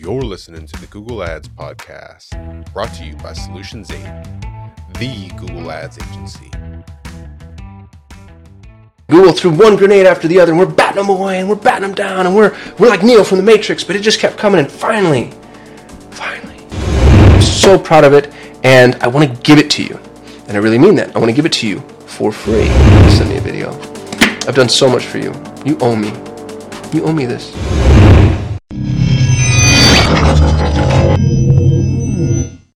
You're listening to the Google Ads Podcast, brought to you by Solutions 8, the Google Ads agency. Google threw one grenade after the other, and we're batting them away, and we're batting them down, and we're we're like Neo from the Matrix, but it just kept coming, and finally, finally, I'm so proud of it, and I want to give it to you, and I really mean that. I want to give it to you for free. Send me a video. I've done so much for you. You owe me. You owe me this.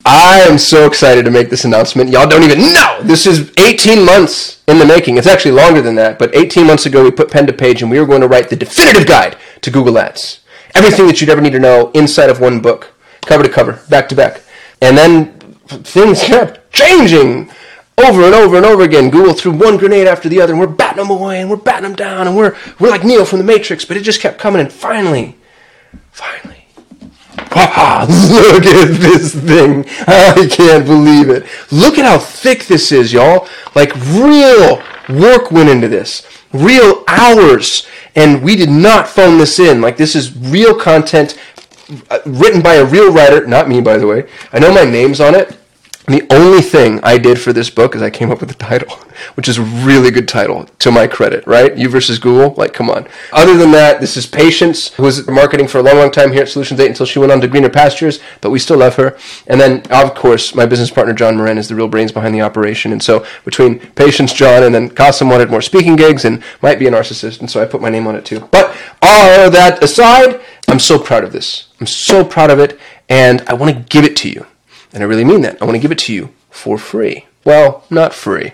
I am so excited to make this announcement. Y'all don't even know. This is 18 months in the making. It's actually longer than that, but 18 months ago we put pen to page and we were going to write the definitive guide to Google Ads. Everything that you'd ever need to know inside of one book, cover to cover, back to back. And then things kept changing over and over and over again. Google threw one grenade after the other and we're batting them away and we're batting them down and we're we're like Neo from the Matrix, but it just kept coming and finally, finally Look at this thing. I can't believe it. Look at how thick this is, y'all. Like real work went into this. Real hours. And we did not phone this in. Like this is real content uh, written by a real writer. Not me, by the way. I know my name's on it. The only thing I did for this book is I came up with the title, which is a really good title to my credit, right? You versus Google, like, come on. Other than that, this is Patience, who was marketing for a long, long time here at Solutions 8 until she went on to greener pastures, but we still love her. And then, of course, my business partner, John Moran, is the real brains behind the operation. And so, between Patience, John, and then Kasim wanted more speaking gigs and might be a narcissist, and so I put my name on it too. But all that aside, I'm so proud of this. I'm so proud of it, and I want to give it to you. And I really mean that. I want to give it to you for free. Well, not free.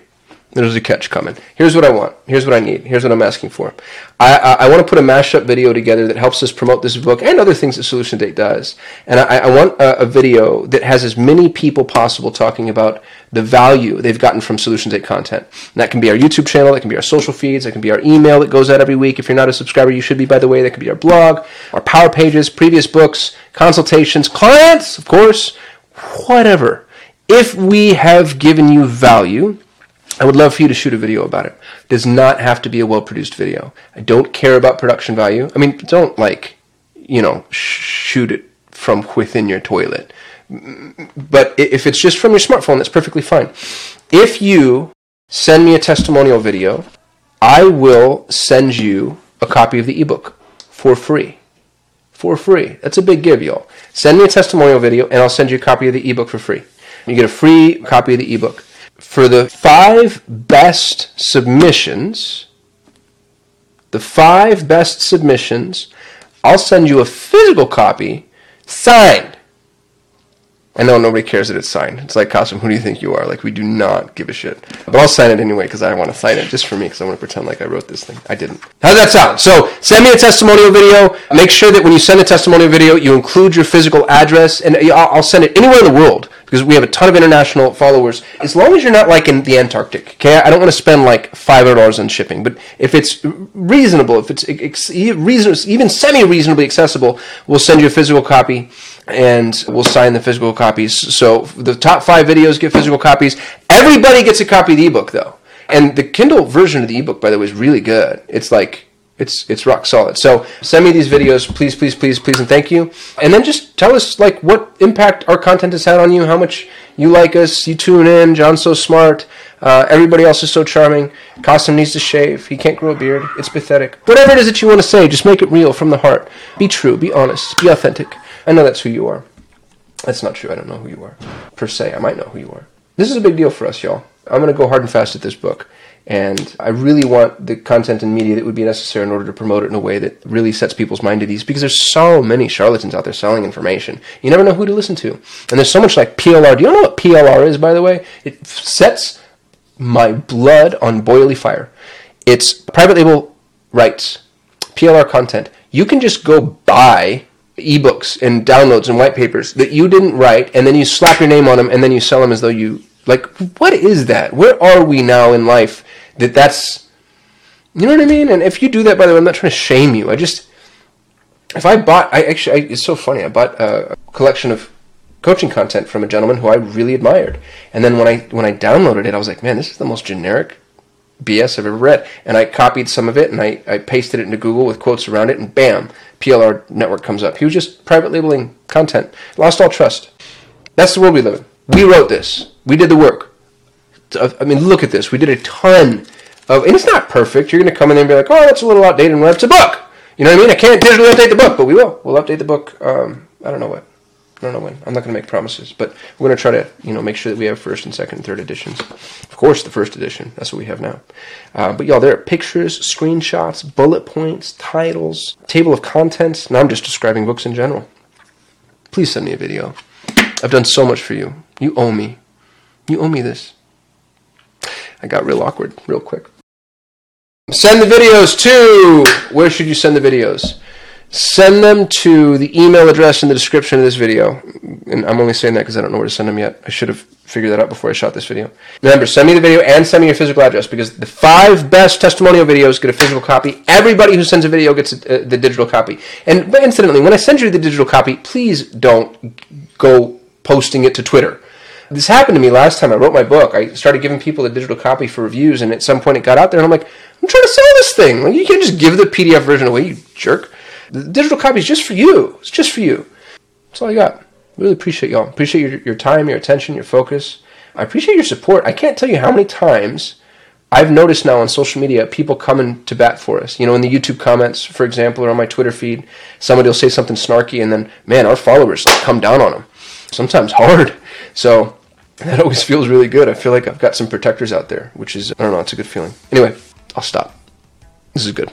There's a catch coming. Here's what I want. Here's what I need. Here's what I'm asking for. I, I, I want to put a mashup video together that helps us promote this book and other things that Solutions 8 does. And I, I want a, a, video that has as many people possible talking about the value they've gotten from Solutions 8 content. And that can be our YouTube channel, that can be our social feeds, that can be our email that goes out every week. If you're not a subscriber, you should be, by the way. That could be our blog, our power pages, previous books, consultations, clients, of course whatever. If we have given you value, I would love for you to shoot a video about it. It does not have to be a well produced video. I don't care about production value. I mean, don't like, you know, shoot it from within your toilet. But if it's just from your smartphone, that's perfectly fine. If you send me a testimonial video, I will send you a copy of the ebook for free for free. That's a big give, y'all. Send me a testimonial video and I'll send you a copy of the ebook for free. You get a free copy of the ebook. For the five best submissions, the five best submissions, I'll send you a physical copy signed I know nobody cares that it's signed. It's like, Kasim, who do you think you are? Like, we do not give a shit. But I'll sign it anyway because I want to sign it just for me because I want to pretend like I wrote this thing. I didn't. How's that sound? So, send me a testimonial video. Make sure that when you send a testimonial video, you include your physical address, and uh, I'll send it anywhere in the world because we have a ton of international followers. As long as you're not like in the Antarctic, okay? I don't want to spend like five hundred dollars on shipping, but if it's reasonable, if it's ex- even semi-reasonably accessible, we'll send you a physical copy and we'll sign the physical copies. So the top five videos get physical copies. Everybody gets a copy of the ebook though. And the Kindle version of the ebook, by the way, is really good. It's like it's it's rock solid. So send me these videos, please, please, please, please, and thank you. And then just tell us like what impact our content has had on you, how much you like us, you tune in. John's so smart. Uh, everybody else is so charming. Kasim needs to shave. He can't grow a beard. It's pathetic. Whatever it is that you want to say, just make it real from the heart. Be true. Be honest. Be authentic. I know that's who you are. That's not true. I don't know who you are per se. I might know who you are. This is a big deal for us, y'all. I'm going to go hard and fast at this book. And I really want the content and media that would be necessary in order to promote it in a way that really sets people's mind at ease because there's so many charlatans out there selling information. You never know who to listen to. And there's so much like PLR. Do you know what PLR is, by the way? It sets my blood on boiling fire. It's private label rights, PLR content. You can just go buy ebooks and downloads and white papers that you didn't write, and then you slap your name on them, and then you sell them as though you like. What is that? Where are we now in life that that's you know what I mean? And if you do that, by the way, I'm not trying to shame you. I just if I bought, I actually, I, it's so funny. I bought a collection of coaching content from a gentleman who I really admired, and then when I when I downloaded it, I was like, man, this is the most generic BS I've ever read. And I copied some of it and I, I pasted it into Google with quotes around it, and bam, PLR network comes up. He was just private labeling content. Lost all trust. That's the world we live in. We wrote this. We did the work. I mean, look at this. We did a ton of, and it's not perfect. You're going to come in and be like, oh, that's a little outdated, and it's a book. You know what I mean? I can't digitally update the book, but we will. We'll update the book. Um, I don't know what. I don't know when. I'm not going to make promises, but we're going to try to, you know, make sure that we have first and second and third editions. Of course, the first edition. That's what we have now. Uh, but y'all, there are pictures, screenshots, bullet points, titles, table of contents. Now I'm just describing books in general. Please send me a video. I've done so much for you. You owe me. You owe me this. I got real awkward real quick. Send the videos to. Where should you send the videos? Send them to the email address in the description of this video. And I'm only saying that because I don't know where to send them yet. I should have figured that out before I shot this video. Remember, send me the video and send me your physical address because the five best testimonial videos get a physical copy. Everybody who sends a video gets a, uh, the digital copy. And incidentally, when I send you the digital copy, please don't go posting it to Twitter. This happened to me last time I wrote my book. I started giving people the digital copy for reviews, and at some point it got out there, and I'm like, I'm trying to sell this thing. Like, you can't just give the PDF version away, you jerk. The digital copy is just for you. It's just for you. That's all I got. Really appreciate y'all. Appreciate your, your time, your attention, your focus. I appreciate your support. I can't tell you how many times I've noticed now on social media people coming to bat for us. You know, in the YouTube comments, for example, or on my Twitter feed, somebody will say something snarky, and then, man, our followers come down on them. Sometimes hard. So that always feels really good. I feel like I've got some protectors out there, which is, I don't know, it's a good feeling. Anyway, I'll stop. This is good.